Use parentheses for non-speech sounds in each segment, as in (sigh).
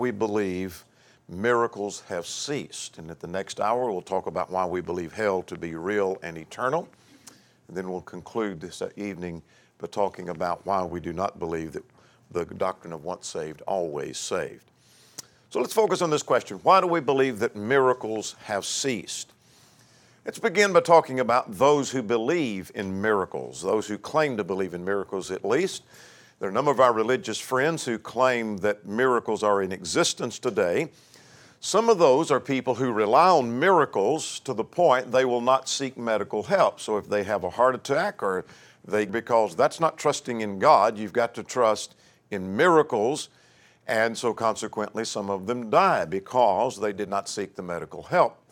we believe miracles have ceased. And at the next hour, we'll talk about why we believe hell to be real and eternal. And then we'll conclude this evening by talking about why we do not believe that the doctrine of once saved, always saved. So let's focus on this question why do we believe that miracles have ceased? Let's begin by talking about those who believe in miracles, those who claim to believe in miracles at least. There are a number of our religious friends who claim that miracles are in existence today. Some of those are people who rely on miracles to the point they will not seek medical help. So if they have a heart attack or they, because that's not trusting in God, you've got to trust in miracles. And so consequently, some of them die because they did not seek the medical help.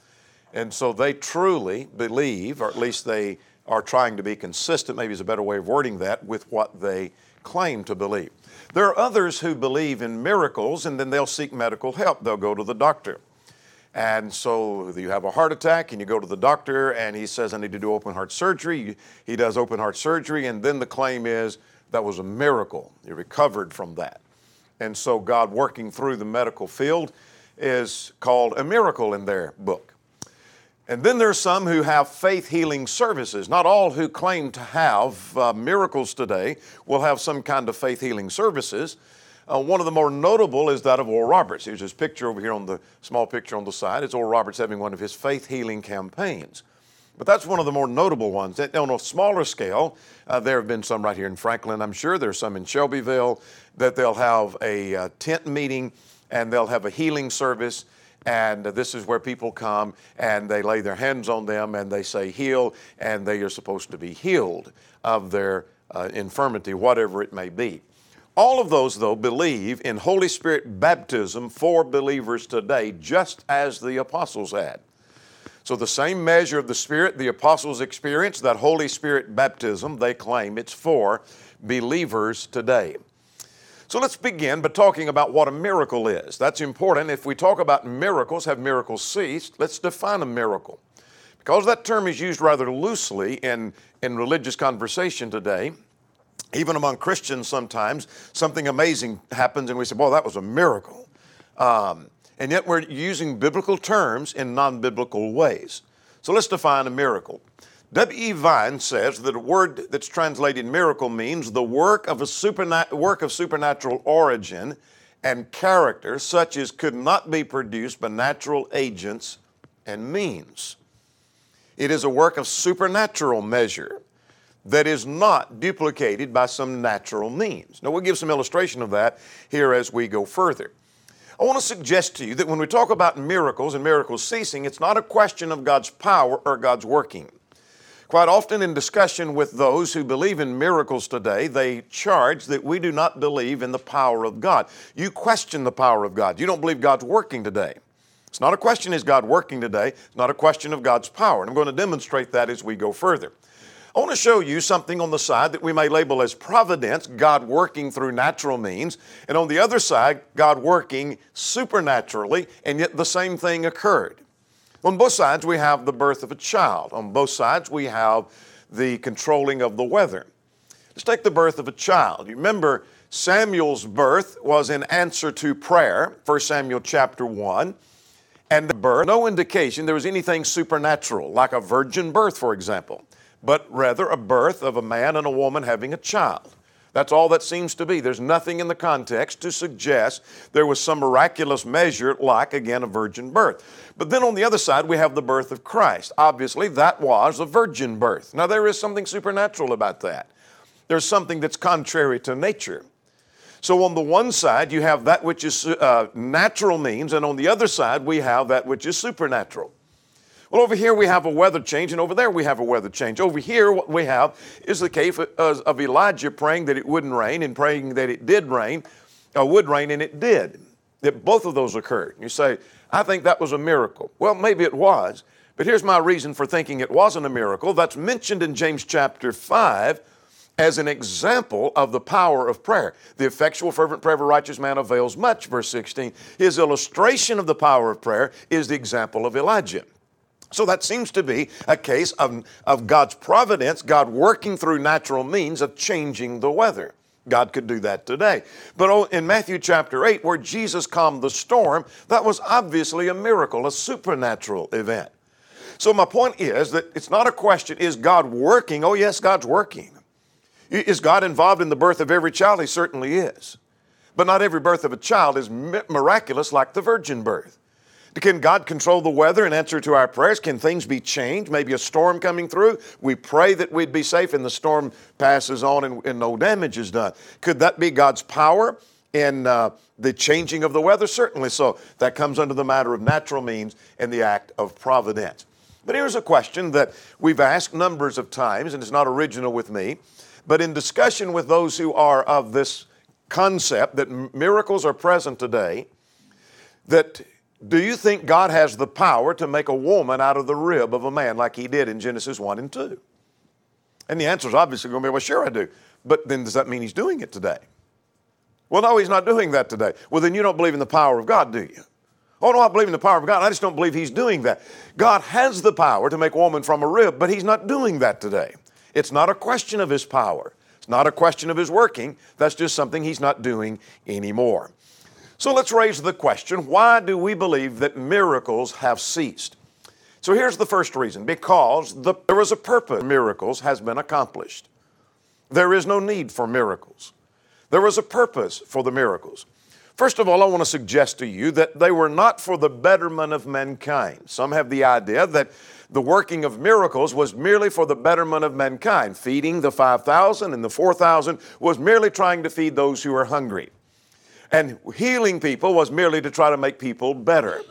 And so they truly believe, or at least they are trying to be consistent, maybe is a better way of wording that, with what they claim to believe. There are others who believe in miracles and then they'll seek medical help. They'll go to the doctor. And so you have a heart attack and you go to the doctor and he says, I need to do open heart surgery. He does open heart surgery, and then the claim is that was a miracle. He recovered from that. And so God working through the medical field is called a miracle in their book. And then there's some who have faith healing services. Not all who claim to have uh, miracles today will have some kind of faith healing services. Uh, one of the more notable is that of Oral Roberts. Here's his picture over here on the small picture on the side. It's Oral Roberts having one of his faith healing campaigns. But that's one of the more notable ones. On a smaller scale, uh, there have been some right here in Franklin, I'm sure. There's some in Shelbyville that they'll have a uh, tent meeting and they'll have a healing service and this is where people come and they lay their hands on them and they say, heal, and they are supposed to be healed of their uh, infirmity, whatever it may be. All of those, though, believe in Holy Spirit baptism for believers today, just as the apostles had. So, the same measure of the Spirit the apostles experienced, that Holy Spirit baptism, they claim it's for believers today. So let's begin by talking about what a miracle is. That's important. If we talk about miracles, have miracles ceased? Let's define a miracle. Because that term is used rather loosely in, in religious conversation today, even among Christians sometimes, something amazing happens and we say, well, that was a miracle. Um, and yet we're using biblical terms in non biblical ways. So let's define a miracle. W.E. Vine says that a word that's translated miracle means the work of a supernat- work of supernatural origin and character, such as could not be produced by natural agents and means. It is a work of supernatural measure that is not duplicated by some natural means. Now, we'll give some illustration of that here as we go further. I want to suggest to you that when we talk about miracles and miracles ceasing, it's not a question of God's power or God's working. Quite often, in discussion with those who believe in miracles today, they charge that we do not believe in the power of God. You question the power of God. You don't believe God's working today. It's not a question, is God working today? It's not a question of God's power. And I'm going to demonstrate that as we go further. I want to show you something on the side that we may label as providence, God working through natural means, and on the other side, God working supernaturally, and yet the same thing occurred. On both sides, we have the birth of a child. On both sides, we have the controlling of the weather. Let's take the birth of a child. You remember, Samuel's birth was in answer to prayer, 1 Samuel chapter 1. And the birth, no indication there was anything supernatural, like a virgin birth, for example, but rather a birth of a man and a woman having a child. That's all that seems to be. There's nothing in the context to suggest there was some miraculous measure like, again, a virgin birth. But then on the other side, we have the birth of Christ. Obviously, that was a virgin birth. Now, there is something supernatural about that. There's something that's contrary to nature. So, on the one side, you have that which is uh, natural means, and on the other side, we have that which is supernatural. Well, over here we have a weather change, and over there we have a weather change. Over here, what we have is the case of Elijah praying that it wouldn't rain and praying that it did rain, uh, would rain, and it did. That both of those occurred. You say, I think that was a miracle. Well, maybe it was, but here's my reason for thinking it wasn't a miracle. That's mentioned in James chapter 5 as an example of the power of prayer. The effectual, fervent prayer of a righteous man avails much, verse 16. His illustration of the power of prayer is the example of Elijah. So that seems to be a case of, of God's providence, God working through natural means of changing the weather. God could do that today. But in Matthew chapter 8, where Jesus calmed the storm, that was obviously a miracle, a supernatural event. So, my point is that it's not a question, is God working? Oh, yes, God's working. Is God involved in the birth of every child? He certainly is. But not every birth of a child is miraculous like the virgin birth. Can God control the weather and answer to our prayers? Can things be changed? Maybe a storm coming through. We pray that we'd be safe and the storm passes on and, and no damage is done. Could that be God's power in uh, the changing of the weather? Certainly so. That comes under the matter of natural means and the act of providence. But here's a question that we've asked numbers of times, and it's not original with me, but in discussion with those who are of this concept that miracles are present today, that do you think God has the power to make a woman out of the rib of a man like he did in Genesis 1 and 2? And the answer is obviously going to be, well, sure I do. But then does that mean he's doing it today? Well, no, he's not doing that today. Well, then you don't believe in the power of God, do you? Oh, no, I believe in the power of God. I just don't believe he's doing that. God has the power to make a woman from a rib, but he's not doing that today. It's not a question of his power. It's not a question of his working. That's just something he's not doing anymore. So let's raise the question why do we believe that miracles have ceased? So here's the first reason because the, there was a purpose miracles has been accomplished. There is no need for miracles. There was a purpose for the miracles. First of all, I want to suggest to you that they were not for the betterment of mankind. Some have the idea that the working of miracles was merely for the betterment of mankind. Feeding the 5,000 and the 4,000 was merely trying to feed those who are hungry. And healing people was merely to try to make people better.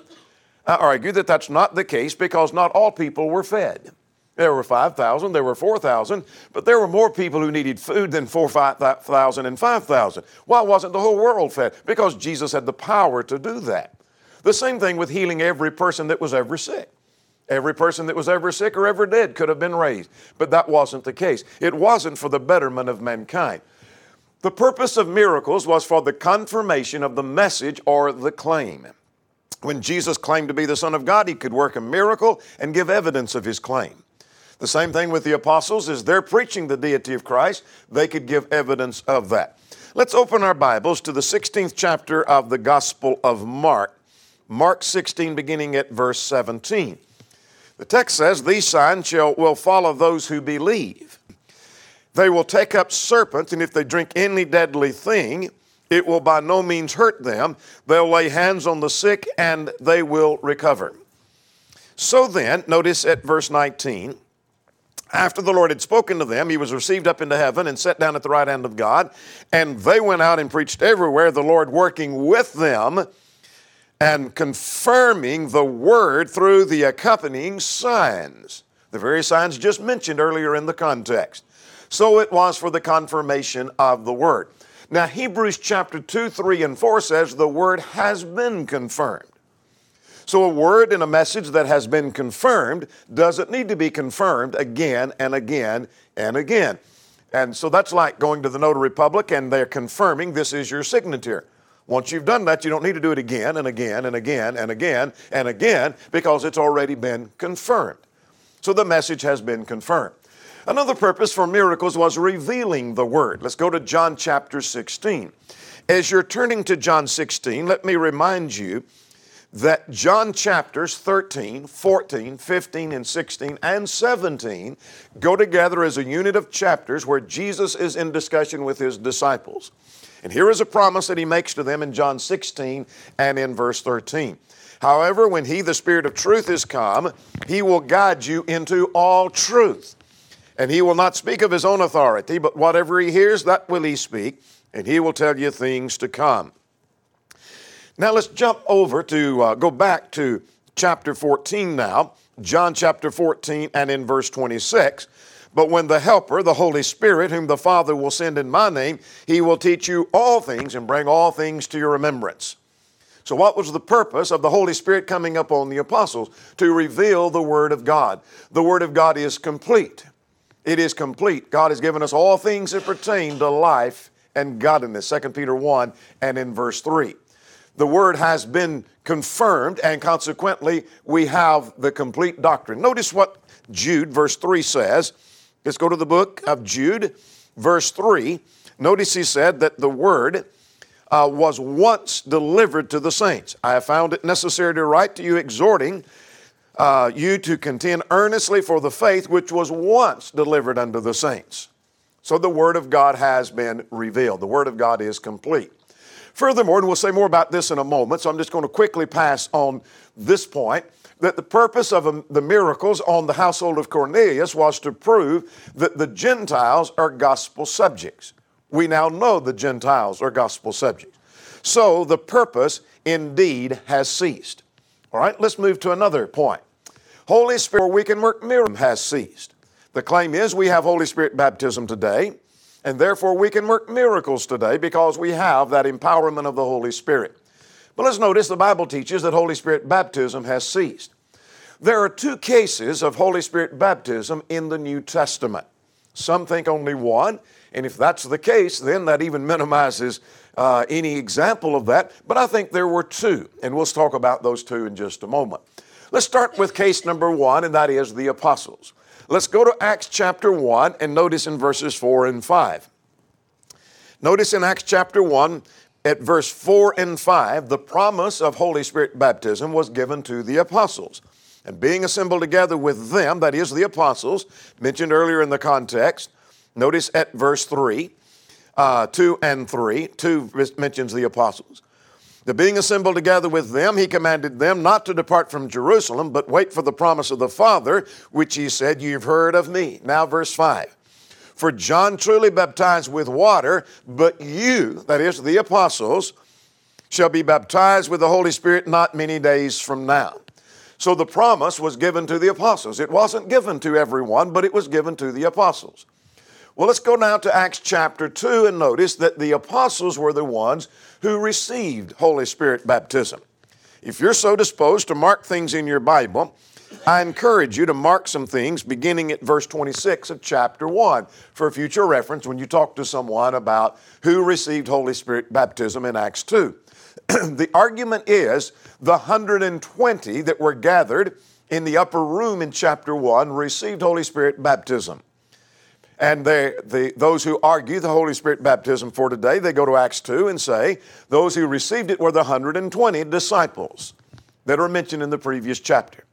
I argue that that's not the case because not all people were fed. There were 5,000, there were 4,000, but there were more people who needed food than 4,000 and 5,000. Why wasn't the whole world fed? Because Jesus had the power to do that. The same thing with healing every person that was ever sick. Every person that was ever sick or ever dead could have been raised, but that wasn't the case. It wasn't for the betterment of mankind. The purpose of miracles was for the confirmation of the message or the claim. When Jesus claimed to be the Son of God, he could work a miracle and give evidence of his claim. The same thing with the apostles is they're preaching the deity of Christ, they could give evidence of that. Let's open our Bibles to the 16th chapter of the Gospel of Mark. Mark 16 beginning at verse 17. The text says, These signs shall will follow those who believe. They will take up serpents, and if they drink any deadly thing, it will by no means hurt them. They'll lay hands on the sick, and they will recover. So then, notice at verse 19, after the Lord had spoken to them, he was received up into heaven and set down at the right hand of God. And they went out and preached everywhere, the Lord working with them and confirming the word through the accompanying signs. The very signs just mentioned earlier in the context. So it was for the confirmation of the word. Now, Hebrews chapter 2, 3, and 4 says the word has been confirmed. So, a word and a message that has been confirmed doesn't need to be confirmed again and again and again. And so that's like going to the notary public and they're confirming this is your signature. Once you've done that, you don't need to do it again and again and again and again and again because it's already been confirmed. So the message has been confirmed. Another purpose for miracles was revealing the Word. Let's go to John chapter 16. As you're turning to John 16, let me remind you that John chapters 13, 14, 15, and 16, and 17 go together as a unit of chapters where Jesus is in discussion with his disciples. And here is a promise that he makes to them in John 16 and in verse 13. However, when he, the Spirit of truth, is come, he will guide you into all truth. And he will not speak of his own authority, but whatever he hears, that will he speak, and he will tell you things to come. Now let's jump over to uh, go back to chapter 14 now, John chapter 14 and in verse 26. But when the Helper, the Holy Spirit, whom the Father will send in my name, he will teach you all things and bring all things to your remembrance. So, what was the purpose of the Holy Spirit coming up on the apostles? To reveal the Word of God. The Word of God is complete. It is complete. God has given us all things that pertain to life and godliness. 2 Peter 1 and in verse 3. The word has been confirmed, and consequently, we have the complete doctrine. Notice what Jude, verse 3 says. Let's go to the book of Jude, verse 3. Notice he said that the word uh, was once delivered to the saints. I have found it necessary to write to you, exhorting uh, you to contend earnestly for the faith which was once delivered unto the saints. So the Word of God has been revealed. The Word of God is complete. Furthermore, and we'll say more about this in a moment, so I'm just going to quickly pass on this point that the purpose of um, the miracles on the household of Cornelius was to prove that the Gentiles are gospel subjects. We now know the Gentiles are gospel subjects. So the purpose indeed has ceased. All right, let's move to another point. Holy Spirit, we can work miracles, has ceased. The claim is we have Holy Spirit baptism today, and therefore we can work miracles today because we have that empowerment of the Holy Spirit. But let's notice the Bible teaches that Holy Spirit baptism has ceased. There are two cases of Holy Spirit baptism in the New Testament. Some think only one, and if that's the case, then that even minimizes uh, any example of that. But I think there were two, and we'll talk about those two in just a moment. Let's start with case number one, and that is the apostles. Let's go to Acts chapter 1 and notice in verses 4 and 5. Notice in Acts chapter 1, at verse 4 and 5, the promise of Holy Spirit baptism was given to the apostles. And being assembled together with them, that is the apostles, mentioned earlier in the context, notice at verse 3, uh, 2 and 3, 2 mentions the apostles. The being assembled together with them, he commanded them not to depart from Jerusalem, but wait for the promise of the Father, which he said, You've heard of me. Now, verse 5. For John truly baptized with water, but you, that is, the apostles, shall be baptized with the Holy Spirit not many days from now. So the promise was given to the apostles. It wasn't given to everyone, but it was given to the apostles. Well, let's go now to Acts chapter 2 and notice that the apostles were the ones who received Holy Spirit baptism. If you're so disposed to mark things in your Bible, I encourage you to mark some things beginning at verse 26 of chapter 1 for future reference when you talk to someone about who received Holy Spirit baptism in Acts 2. (clears throat) the argument is the 120 that were gathered in the upper room in chapter 1 received Holy Spirit baptism. And they, the, those who argue the Holy Spirit baptism for today, they go to Acts 2 and say, those who received it were the 120 disciples that are mentioned in the previous chapter.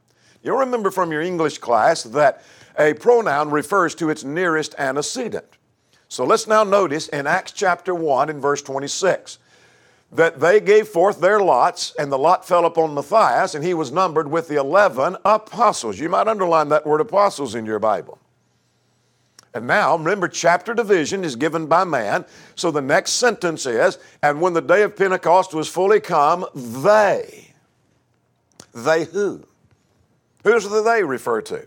You'll remember from your English class that a pronoun refers to its nearest antecedent. So let's now notice in Acts chapter 1 and verse 26 that they gave forth their lots, and the lot fell upon Matthias, and he was numbered with the 11 apostles. You might underline that word apostles in your Bible. And now, remember, chapter division is given by man. So the next sentence is, and when the day of Pentecost was fully come, they. They who? Who's the they refer to?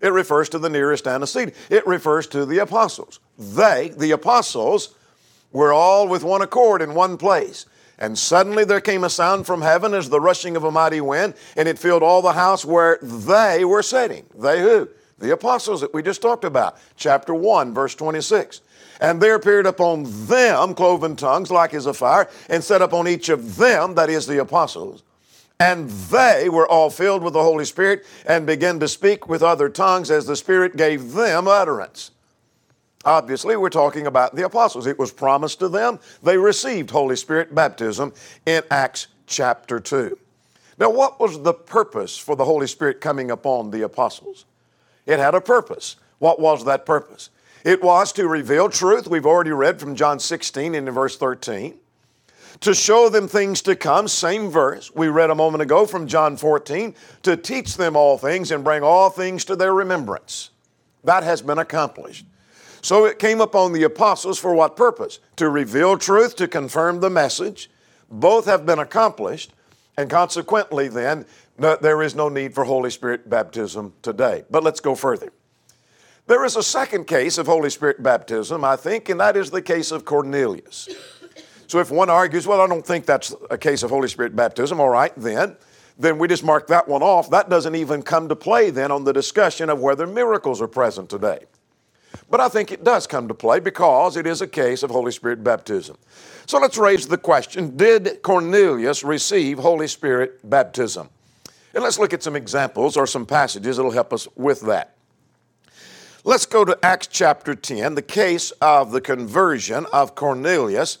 It refers to the nearest antecedent. It refers to the apostles. They, the apostles, were all with one accord in one place. And suddenly there came a sound from heaven as the rushing of a mighty wind, and it filled all the house where they were sitting. They who? The apostles that we just talked about, chapter 1, verse 26. And there appeared upon them cloven tongues like as a fire, and set upon each of them, that is the apostles. And they were all filled with the Holy Spirit and began to speak with other tongues as the Spirit gave them utterance. Obviously, we're talking about the apostles. It was promised to them. They received Holy Spirit baptism in Acts chapter 2. Now, what was the purpose for the Holy Spirit coming upon the apostles? It had a purpose. What was that purpose? It was to reveal truth. We've already read from John 16 into verse 13. To show them things to come, same verse we read a moment ago from John 14, to teach them all things and bring all things to their remembrance. That has been accomplished. So it came upon the apostles for what purpose? To reveal truth, to confirm the message. Both have been accomplished, and consequently, then, no, there is no need for Holy Spirit baptism today. But let's go further. There is a second case of Holy Spirit baptism, I think, and that is the case of Cornelius. So if one argues, well, I don't think that's a case of Holy Spirit baptism, all right, then, then we just mark that one off. That doesn't even come to play then on the discussion of whether miracles are present today. But I think it does come to play because it is a case of Holy Spirit baptism. So let's raise the question Did Cornelius receive Holy Spirit baptism? And let's look at some examples or some passages that'll help us with that. Let's go to Acts chapter 10, the case of the conversion of Cornelius.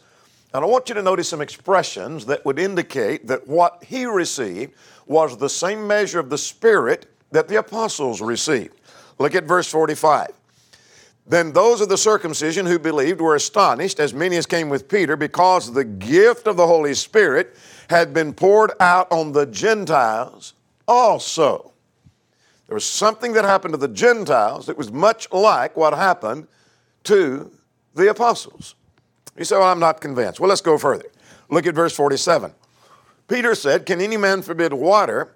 And I want you to notice some expressions that would indicate that what he received was the same measure of the Spirit that the apostles received. Look at verse 45. Then those of the circumcision who believed were astonished, as many as came with Peter, because the gift of the Holy Spirit had been poured out on the Gentiles also. There was something that happened to the Gentiles that was much like what happened to the apostles. You say, Well, I'm not convinced. Well, let's go further. Look at verse 47. Peter said, Can any man forbid water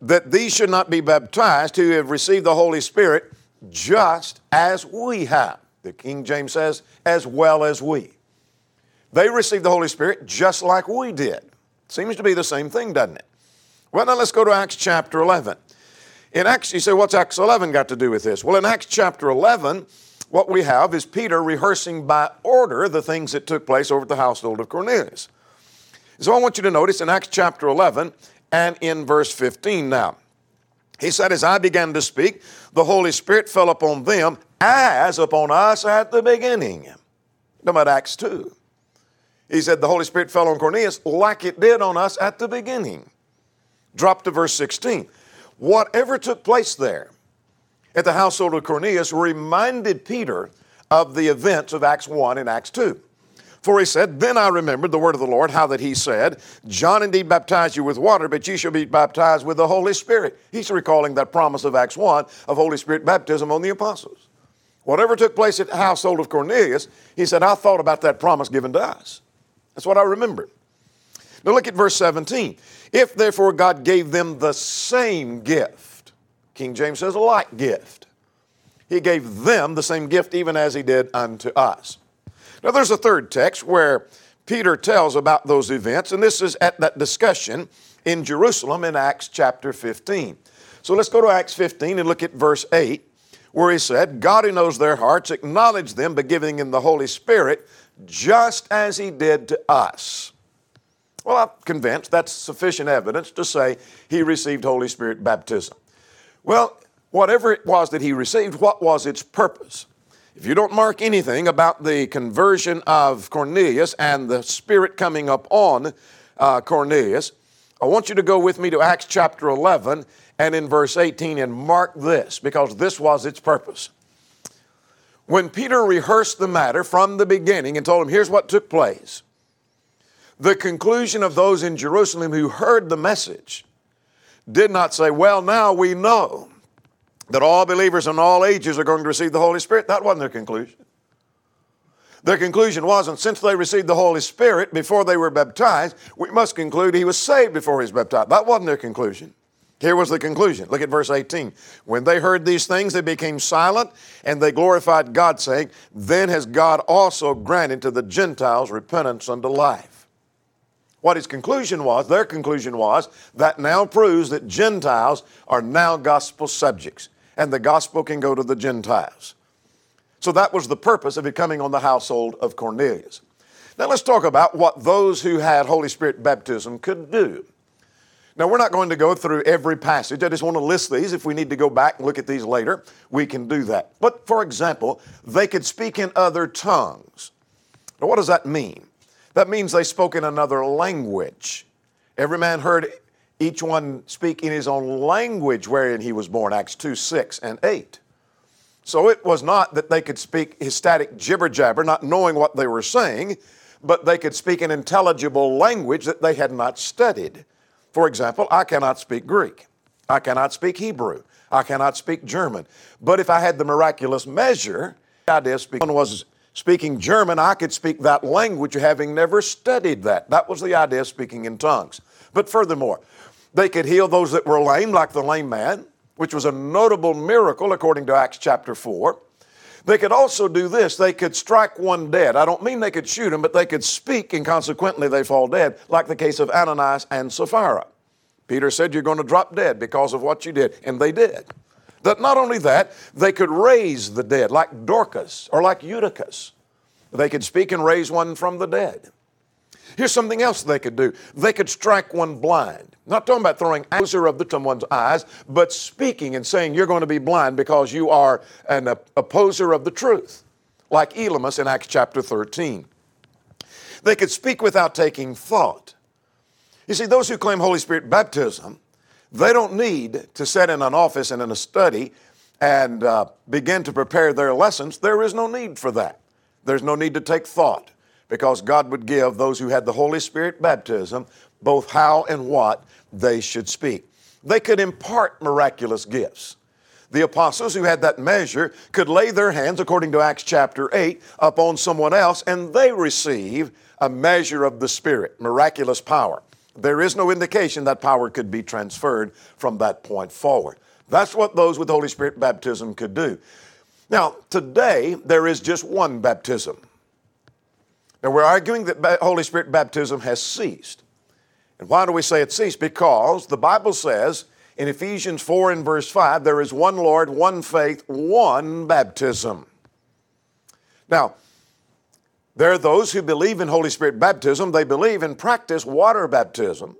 that these should not be baptized who have received the Holy Spirit just as we have? The King James says, as well as we. They received the Holy Spirit just like we did. Seems to be the same thing, doesn't it? Well, now let's go to Acts chapter 11. In Acts, you say, what's Acts 11 got to do with this? Well, in Acts chapter 11, what we have is Peter rehearsing by order the things that took place over at the household of Cornelius. So I want you to notice in Acts chapter 11 and in verse 15 now. He said, As I began to speak, the Holy Spirit fell upon them as upon us at the beginning. About Acts 2. He said, The Holy Spirit fell on Cornelius like it did on us at the beginning. Drop to verse 16. Whatever took place there at the household of Cornelius reminded Peter of the events of Acts 1 and Acts 2. For he said, Then I remembered the word of the Lord, how that he said, John indeed baptized you with water, but ye shall be baptized with the Holy Spirit. He's recalling that promise of Acts 1 of Holy Spirit baptism on the apostles. Whatever took place at the household of Cornelius, he said, I thought about that promise given to us. That's what I remembered. Now look at verse 17. If therefore God gave them the same gift, King James says, a like gift, he gave them the same gift even as he did unto us. Now there's a third text where Peter tells about those events, and this is at that discussion in Jerusalem in Acts chapter 15. So let's go to Acts 15 and look at verse 8, where he said, God who knows their hearts acknowledged them by giving them the Holy Spirit, just as he did to us. Well, I'm convinced that's sufficient evidence to say he received Holy Spirit baptism. Well, whatever it was that he received, what was its purpose? If you don't mark anything about the conversion of Cornelius and the Spirit coming up on uh, Cornelius, I want you to go with me to Acts chapter 11 and in verse 18 and mark this because this was its purpose. When Peter rehearsed the matter from the beginning and told him, here's what took place, the conclusion of those in Jerusalem who heard the message did not say, Well, now we know that all believers in all ages are going to receive the Holy Spirit. That wasn't their conclusion. Their conclusion wasn't since they received the Holy Spirit before they were baptized, we must conclude he was saved before he was baptized. That wasn't their conclusion. Here was the conclusion. Look at verse 18. When they heard these things, they became silent and they glorified God, saying, Then has God also granted to the Gentiles repentance unto life. What his conclusion was, their conclusion was, that now proves that Gentiles are now gospel subjects and the gospel can go to the Gentiles. So that was the purpose of it coming on the household of Cornelius. Now let's talk about what those who had Holy Spirit baptism could do. Now, we're not going to go through every passage. I just want to list these. If we need to go back and look at these later, we can do that. But for example, they could speak in other tongues. Now, what does that mean? That means they spoke in another language. Every man heard each one speak in his own language wherein he was born, Acts 2 6 and 8. So it was not that they could speak ecstatic jibber jabber, not knowing what they were saying, but they could speak an intelligible language that they had not studied. For example, I cannot speak Greek, I cannot speak Hebrew, I cannot speak German. But if I had the miraculous measure, the idea of speaking was speaking German, I could speak that language having never studied that. That was the idea of speaking in tongues. But furthermore, they could heal those that were lame, like the lame man, which was a notable miracle according to Acts chapter 4. They could also do this. They could strike one dead. I don't mean they could shoot him, but they could speak and consequently they fall dead, like the case of Ananias and Sapphira. Peter said, You're going to drop dead because of what you did. And they did. That not only that, they could raise the dead, like Dorcas or like Eutychus. They could speak and raise one from the dead. Here's something else they could do. They could strike one blind. Not talking about throwing accuser of the someone's eyes, but speaking and saying you're going to be blind because you are an opposer of the truth, like Elymas in Acts chapter 13. They could speak without taking thought. You see, those who claim Holy Spirit baptism, they don't need to sit in an office and in a study and uh, begin to prepare their lessons. There is no need for that. There's no need to take thought because God would give those who had the Holy Spirit baptism both how and what they should speak. They could impart miraculous gifts. The apostles who had that measure could lay their hands, according to Acts chapter 8, upon someone else, and they receive a measure of the Spirit, miraculous power. There is no indication that power could be transferred from that point forward. That's what those with Holy Spirit baptism could do. Now, today, there is just one baptism. Now, we're arguing that Holy Spirit baptism has ceased. And why do we say it ceased? Because the Bible says in Ephesians 4 and verse 5, there is one Lord, one faith, one baptism. Now, there are those who believe in Holy Spirit baptism. They believe and practice water baptism.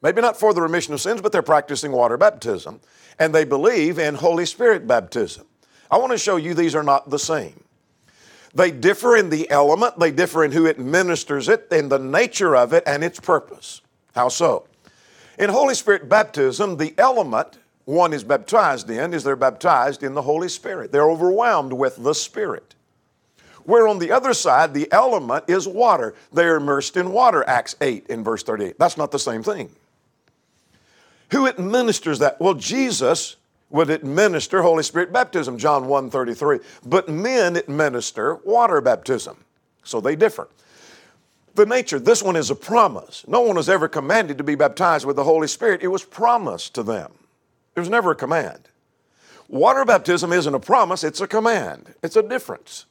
Maybe not for the remission of sins, but they're practicing water baptism. And they believe in Holy Spirit baptism. I want to show you these are not the same. They differ in the element, they differ in who administers it, in the nature of it, and its purpose. How so? In Holy Spirit baptism, the element one is baptized in is they're baptized in the Holy Spirit. They're overwhelmed with the Spirit. Where on the other side, the element is water. They're immersed in water, Acts 8 in verse 38. That's not the same thing. Who administers that? Well, Jesus would administer Holy Spirit baptism, John 1 33. But men administer water baptism. So they differ. The nature, this one is a promise. No one was ever commanded to be baptized with the Holy Spirit. It was promised to them. It was never a command. Water baptism isn't a promise, it's a command. It's a difference.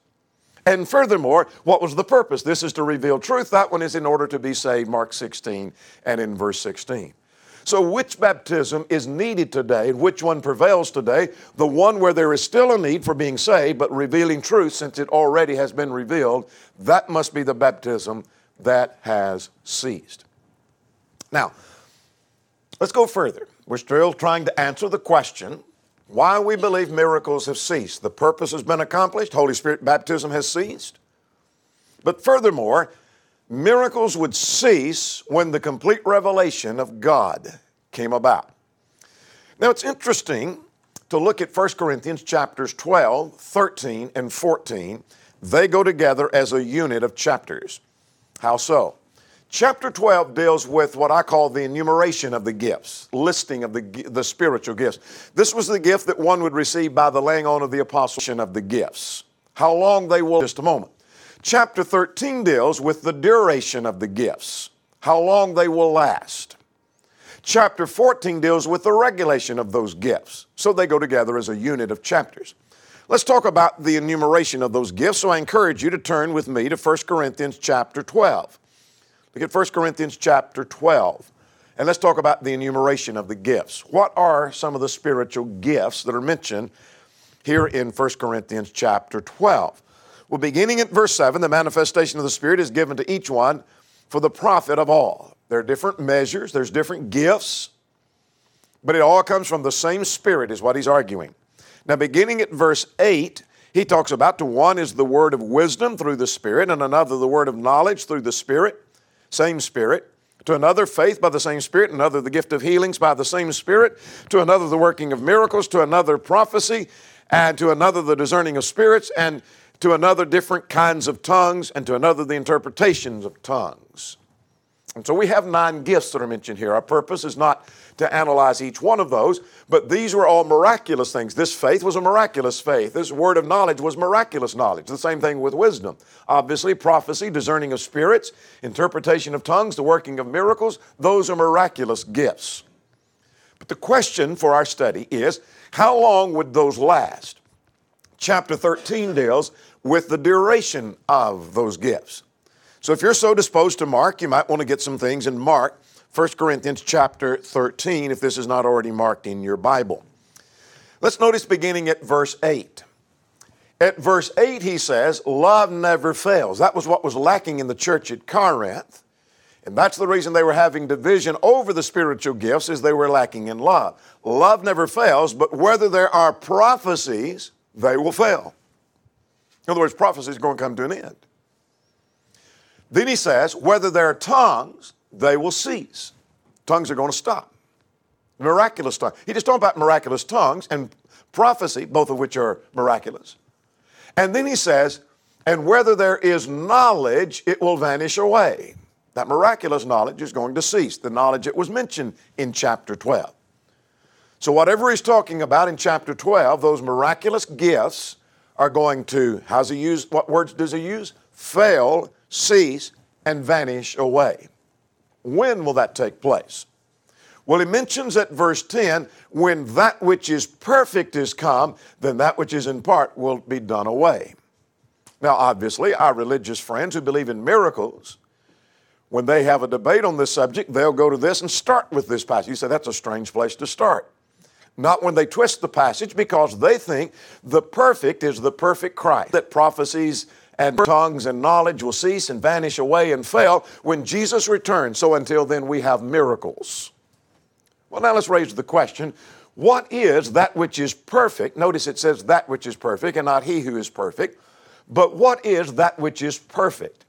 And furthermore, what was the purpose? This is to reveal truth. That one is in order to be saved, Mark 16 and in verse 16. So, which baptism is needed today and which one prevails today? The one where there is still a need for being saved, but revealing truth since it already has been revealed, that must be the baptism that has ceased. Now, let's go further. We're still trying to answer the question why we believe miracles have ceased. The purpose has been accomplished, Holy Spirit baptism has ceased. But furthermore, miracles would cease when the complete revelation of God came about. Now it's interesting to look at 1 Corinthians chapters 12, 13, and 14. They go together as a unit of chapters. How so? Chapter 12 deals with what I call the enumeration of the gifts, listing of the, the spiritual gifts. This was the gift that one would receive by the laying on of the apostleship of the gifts. How long they will, just a moment. Chapter 13 deals with the duration of the gifts, how long they will last. Chapter 14 deals with the regulation of those gifts. So they go together as a unit of chapters. Let's talk about the enumeration of those gifts. So I encourage you to turn with me to 1 Corinthians chapter 12. Look at 1 Corinthians chapter 12. And let's talk about the enumeration of the gifts. What are some of the spiritual gifts that are mentioned here in 1 Corinthians chapter 12? Well, beginning at verse 7, the manifestation of the Spirit is given to each one for the profit of all. There are different measures, there's different gifts, but it all comes from the same Spirit, is what he's arguing. Now, beginning at verse 8, he talks about to one is the word of wisdom through the Spirit, and another the word of knowledge through the Spirit same Spirit. To another, faith by the same Spirit. Another, the gift of healings by the same Spirit. To another, the working of miracles. To another, prophecy. And to another, the discerning of spirits. And to another, different kinds of tongues. And to another, the interpretations of tongues. And so we have nine gifts that are mentioned here. Our purpose is not to analyze each one of those, but these were all miraculous things. This faith was a miraculous faith. This word of knowledge was miraculous knowledge. The same thing with wisdom. Obviously, prophecy, discerning of spirits, interpretation of tongues, the working of miracles, those are miraculous gifts. But the question for our study is how long would those last? Chapter 13 deals with the duration of those gifts. So if you're so disposed to mark, you might want to get some things in Mark, 1 Corinthians chapter 13, if this is not already marked in your Bible. Let's notice beginning at verse 8. At verse 8, he says, Love never fails. That was what was lacking in the church at Corinth. And that's the reason they were having division over the spiritual gifts is they were lacking in love. Love never fails, but whether there are prophecies, they will fail. In other words, prophecy is going to come to an end. Then he says, whether there are tongues, they will cease. Tongues are going to stop. Miraculous tongues. He just talked about miraculous tongues and prophecy, both of which are miraculous. And then he says, and whether there is knowledge, it will vanish away. That miraculous knowledge is going to cease, the knowledge that was mentioned in chapter 12. So, whatever he's talking about in chapter 12, those miraculous gifts are going to, how's he use, what words does he use? Fail, cease, and vanish away. When will that take place? Well, he mentions at verse 10 when that which is perfect is come, then that which is in part will be done away. Now, obviously, our religious friends who believe in miracles, when they have a debate on this subject, they'll go to this and start with this passage. You say that's a strange place to start. Not when they twist the passage, because they think the perfect is the perfect Christ, that prophecies and tongues and knowledge will cease and vanish away and fail when Jesus returns. So until then, we have miracles. Well, now let's raise the question what is that which is perfect? Notice it says that which is perfect and not he who is perfect. But what is that which is perfect?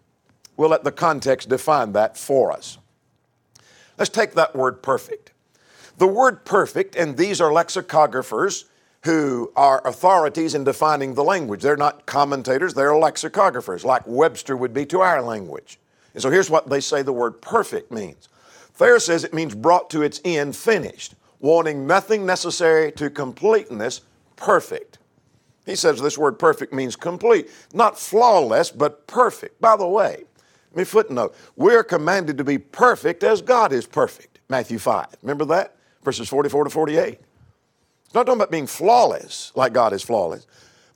We'll let the context define that for us. Let's take that word perfect. The word perfect, and these are lexicographers who are authorities in defining the language. They're not commentators, they're lexicographers, like Webster would be to our language. And so here's what they say the word perfect means Thayer says it means brought to its end, finished, wanting nothing necessary to completeness, perfect. He says this word perfect means complete, not flawless, but perfect. By the way, let me footnote, we're commanded to be perfect as God is perfect. Matthew 5. Remember that? Verses 44 to 48. It's not talking about being flawless, like God is flawless,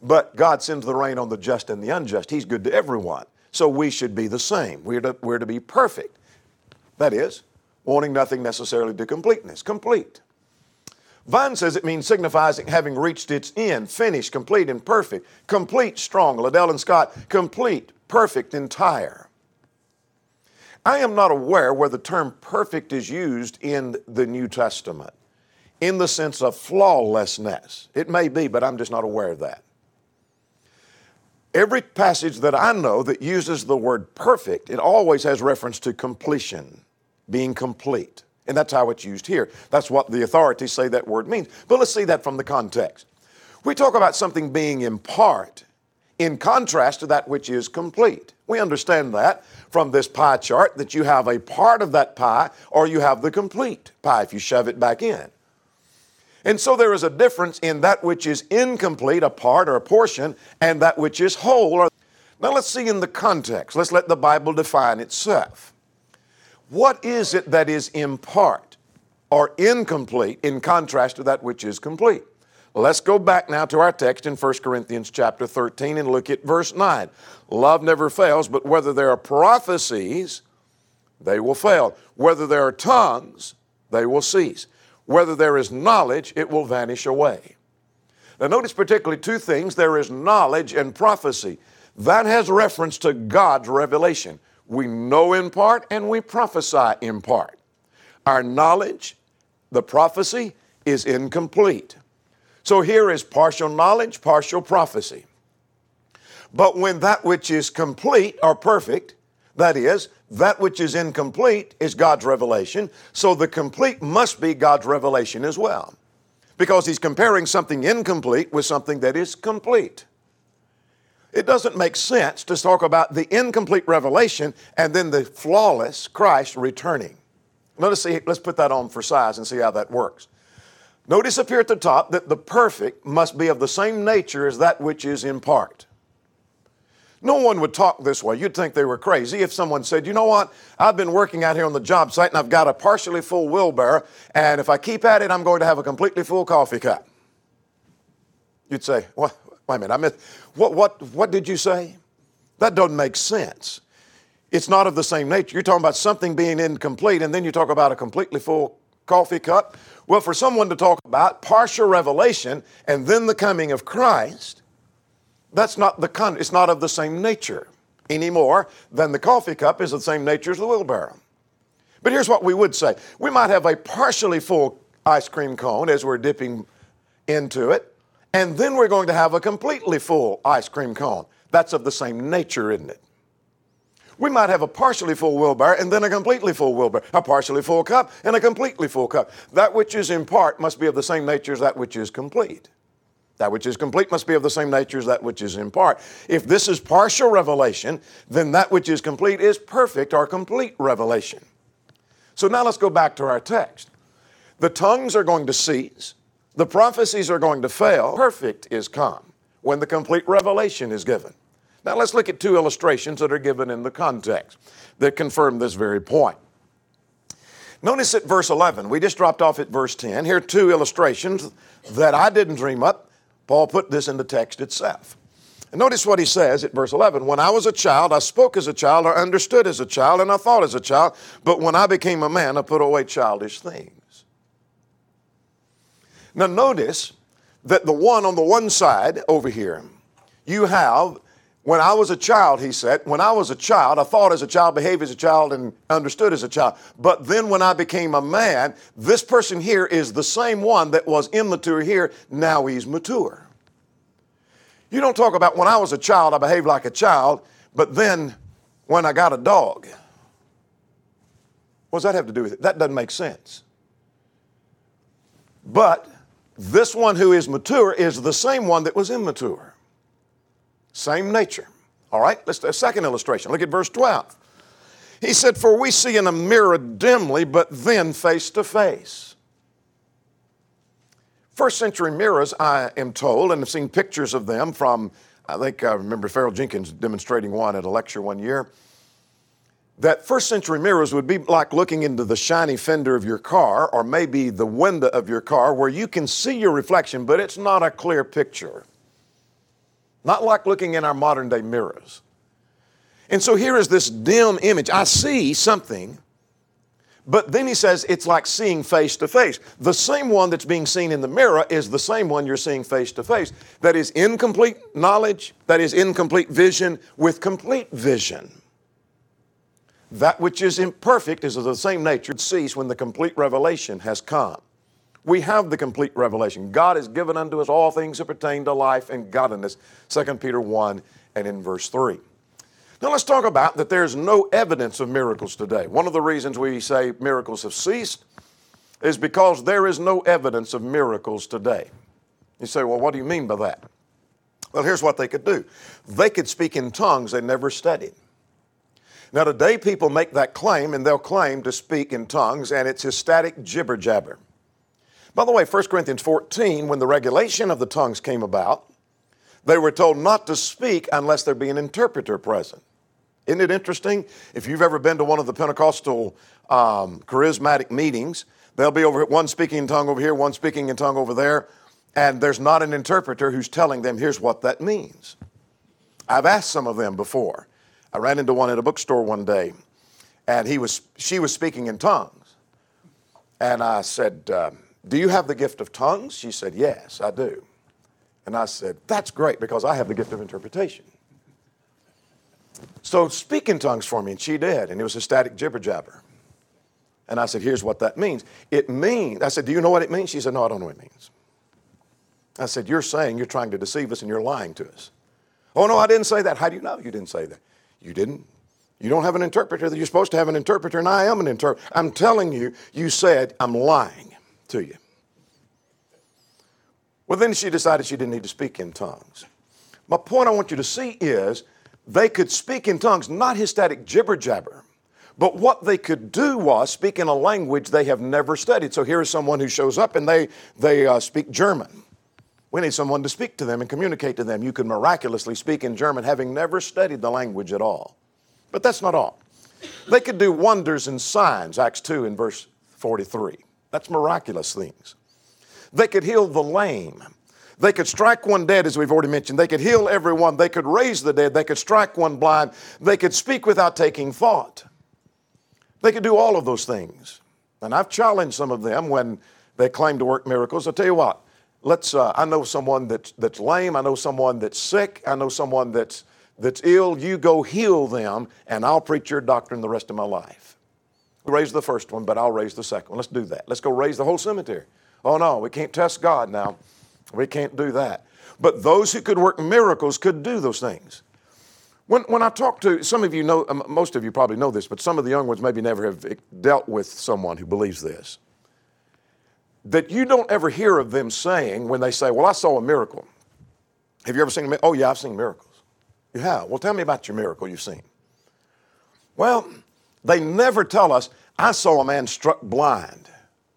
but God sends the rain on the just and the unjust. He's good to everyone. So we should be the same. We're to, we're to be perfect. That is, wanting nothing necessarily to completeness. Complete. Vine says it means signifies having reached its end, finished, complete, and perfect. Complete, strong. Liddell and Scott, complete, perfect, entire. I am not aware where the term perfect is used in the New Testament in the sense of flawlessness. It may be, but I'm just not aware of that. Every passage that I know that uses the word perfect, it always has reference to completion being complete. And that's how it's used here. That's what the authorities say that word means. But let's see that from the context. We talk about something being in part in contrast to that which is complete. We understand that from this pie chart that you have a part of that pie or you have the complete pie if you shove it back in. And so there is a difference in that which is incomplete, a part or a portion, and that which is whole. Now let's see in the context. Let's let the Bible define itself. What is it that is in part or incomplete in contrast to that which is complete? Let's go back now to our text in 1 Corinthians chapter 13 and look at verse 9. Love never fails, but whether there are prophecies, they will fail. Whether there are tongues, they will cease. Whether there is knowledge, it will vanish away. Now, notice particularly two things there is knowledge and prophecy. That has reference to God's revelation. We know in part and we prophesy in part. Our knowledge, the prophecy, is incomplete. So here is partial knowledge, partial prophecy. But when that which is complete or perfect, that is, that which is incomplete is God's revelation, so the complete must be God's revelation as well. Because he's comparing something incomplete with something that is complete. It doesn't make sense to talk about the incomplete revelation and then the flawless Christ returning. Let's see, let's put that on for size and see how that works. Notice up here at the top that the perfect must be of the same nature as that which is in part. No one would talk this way. You'd think they were crazy if someone said, You know what? I've been working out here on the job site and I've got a partially full wheelbarrow, and if I keep at it, I'm going to have a completely full coffee cup. You'd say, What? Wait a minute, I missed. What, what, what did you say? That doesn't make sense. It's not of the same nature. You're talking about something being incomplete, and then you talk about a completely full coffee cup. Well, for someone to talk about partial revelation and then the coming of Christ, That's not the con- it's not of the same nature any more than the coffee cup is of the same nature as the wheelbarrow. But here's what we would say. We might have a partially full ice cream cone as we're dipping into it, and then we're going to have a completely full ice cream cone. That's of the same nature, isn't it? We might have a partially full wheelbarrow and then a completely full wheelbarrow, a partially full cup and a completely full cup. That which is in part must be of the same nature as that which is complete. That which is complete must be of the same nature as that which is in part. If this is partial revelation, then that which is complete is perfect or complete revelation. So now let's go back to our text. The tongues are going to cease, the prophecies are going to fail. Perfect is come when the complete revelation is given. Now let's look at two illustrations that are given in the context that confirm this very point. Notice at verse 11, we just dropped off at verse 10. Here are two illustrations that I didn't dream up. Paul put this in the text itself. And notice what he says at verse 11 When I was a child, I spoke as a child, I understood as a child, and I thought as a child. But when I became a man, I put away childish things. Now, notice that the one on the one side over here, you have when I was a child, he said, when I was a child, I thought as a child, behaved as a child, and understood as a child. But then when I became a man, this person here is the same one that was immature here. Now he's mature. You don't talk about when I was a child, I behaved like a child, but then when I got a dog. What does that have to do with it? That doesn't make sense. But this one who is mature is the same one that was immature. Same nature. All right, let's do a second illustration. Look at verse 12. He said, For we see in a mirror dimly, but then face to face. First century mirrors, I am told, and I've seen pictures of them from, I think I remember Ferrell Jenkins demonstrating one at a lecture one year, that first century mirrors would be like looking into the shiny fender of your car or maybe the window of your car where you can see your reflection, but it's not a clear picture. Not like looking in our modern day mirrors. And so here is this dim image. I see something, but then he says it's like seeing face to face. The same one that's being seen in the mirror is the same one you're seeing face to face. That is incomplete knowledge, that is incomplete vision with complete vision. That which is imperfect is of the same nature it cease when the complete revelation has come we have the complete revelation. God has given unto us all things that pertain to life and godliness. 2 Peter 1 and in verse 3. Now let's talk about that there's no evidence of miracles today. One of the reasons we say miracles have ceased is because there is no evidence of miracles today. You say, well, what do you mean by that? Well, here's what they could do they could speak in tongues they never studied. Now, today people make that claim and they'll claim to speak in tongues, and it's ecstatic jibber jabber. By the way, 1 Corinthians 14, when the regulation of the tongues came about, they were told not to speak unless there be an interpreter present. Isn't it interesting? If you've ever been to one of the Pentecostal um, charismatic meetings, they'll be over one speaking in tongue over here, one speaking in tongue over there, and there's not an interpreter who's telling them, here's what that means. I've asked some of them before. I ran into one at a bookstore one day, and he was, she was speaking in tongues. And I said, um, do you have the gift of tongues? She said, Yes, I do. And I said, That's great because I have the gift of interpretation. So speak in tongues for me. And she did. And it was a static jibber jabber. And I said, Here's what that means. It means, I said, Do you know what it means? She said, No, I don't know what it means. I said, You're saying you're trying to deceive us and you're lying to us. Oh, no, I didn't say that. How do you know you didn't say that? You didn't. You don't have an interpreter. You're supposed to have an interpreter, and I am an interpreter. I'm telling you, you said I'm lying to you. Well, then she decided she didn't need to speak in tongues. My point I want you to see is they could speak in tongues, not hystatic jibber jabber, but what they could do was speak in a language they have never studied. So here is someone who shows up and they, they uh, speak German. We need someone to speak to them and communicate to them. You could miraculously speak in German having never studied the language at all. But that's not all. They could do wonders and signs, Acts 2 in verse 43. That's miraculous things. They could heal the lame. They could strike one dead, as we've already mentioned. They could heal everyone. They could raise the dead. They could strike one blind. They could speak without taking thought. They could do all of those things. And I've challenged some of them when they claim to work miracles. I'll tell you what, let's, uh, I know someone that's, that's lame. I know someone that's sick. I know someone that's, that's ill. You go heal them, and I'll preach your doctrine the rest of my life. Raise the first one, but I'll raise the second one. Let's do that. Let's go raise the whole cemetery. Oh, no, we can't test God now. We can't do that. But those who could work miracles could do those things. When, when I talk to some of you know, um, most of you probably know this, but some of the young ones maybe never have dealt with someone who believes this. That you don't ever hear of them saying when they say, Well, I saw a miracle. Have you ever seen a miracle? Oh, yeah, I've seen miracles. You have? Well, tell me about your miracle you've seen. Well, they never tell us, I saw a man struck blind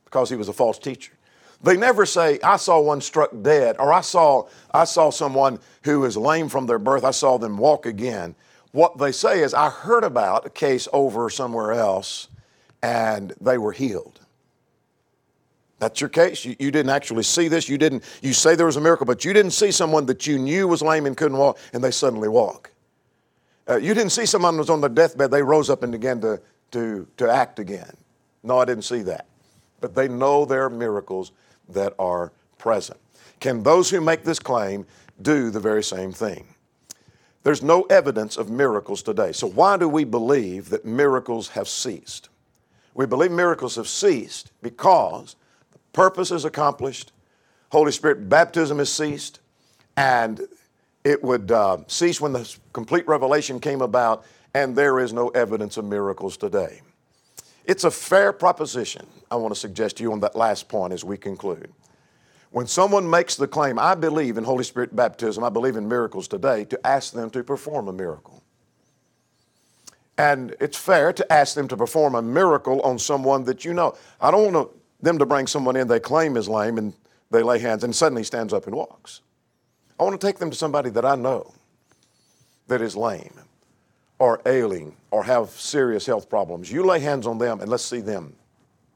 because he was a false teacher. They never say, I saw one struck dead, or I saw, I saw someone who is lame from their birth, I saw them walk again. What they say is, I heard about a case over somewhere else and they were healed. That's your case. You, you, didn't actually see this. You didn't, you say there was a miracle, but you didn't see someone that you knew was lame and couldn't walk and they suddenly walk. Uh, you didn't see someone was on their deathbed, they rose up and began to, to, to act again. No, I didn't see that. But they know there are miracles that are present. Can those who make this claim do the very same thing? There's no evidence of miracles today. So, why do we believe that miracles have ceased? We believe miracles have ceased because the purpose is accomplished, Holy Spirit baptism has ceased, and it would uh, cease when the complete revelation came about, and there is no evidence of miracles today. It's a fair proposition, I want to suggest to you on that last point as we conclude. When someone makes the claim, I believe in Holy Spirit baptism, I believe in miracles today, to ask them to perform a miracle. And it's fair to ask them to perform a miracle on someone that you know. I don't want them to bring someone in they claim is lame and they lay hands and suddenly stands up and walks. I want to take them to somebody that I know that is lame or ailing or have serious health problems. You lay hands on them and let's see them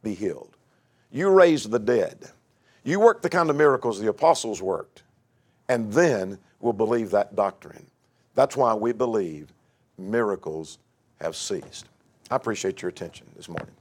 be healed. You raise the dead. You work the kind of miracles the apostles worked, and then we'll believe that doctrine. That's why we believe miracles have ceased. I appreciate your attention this morning.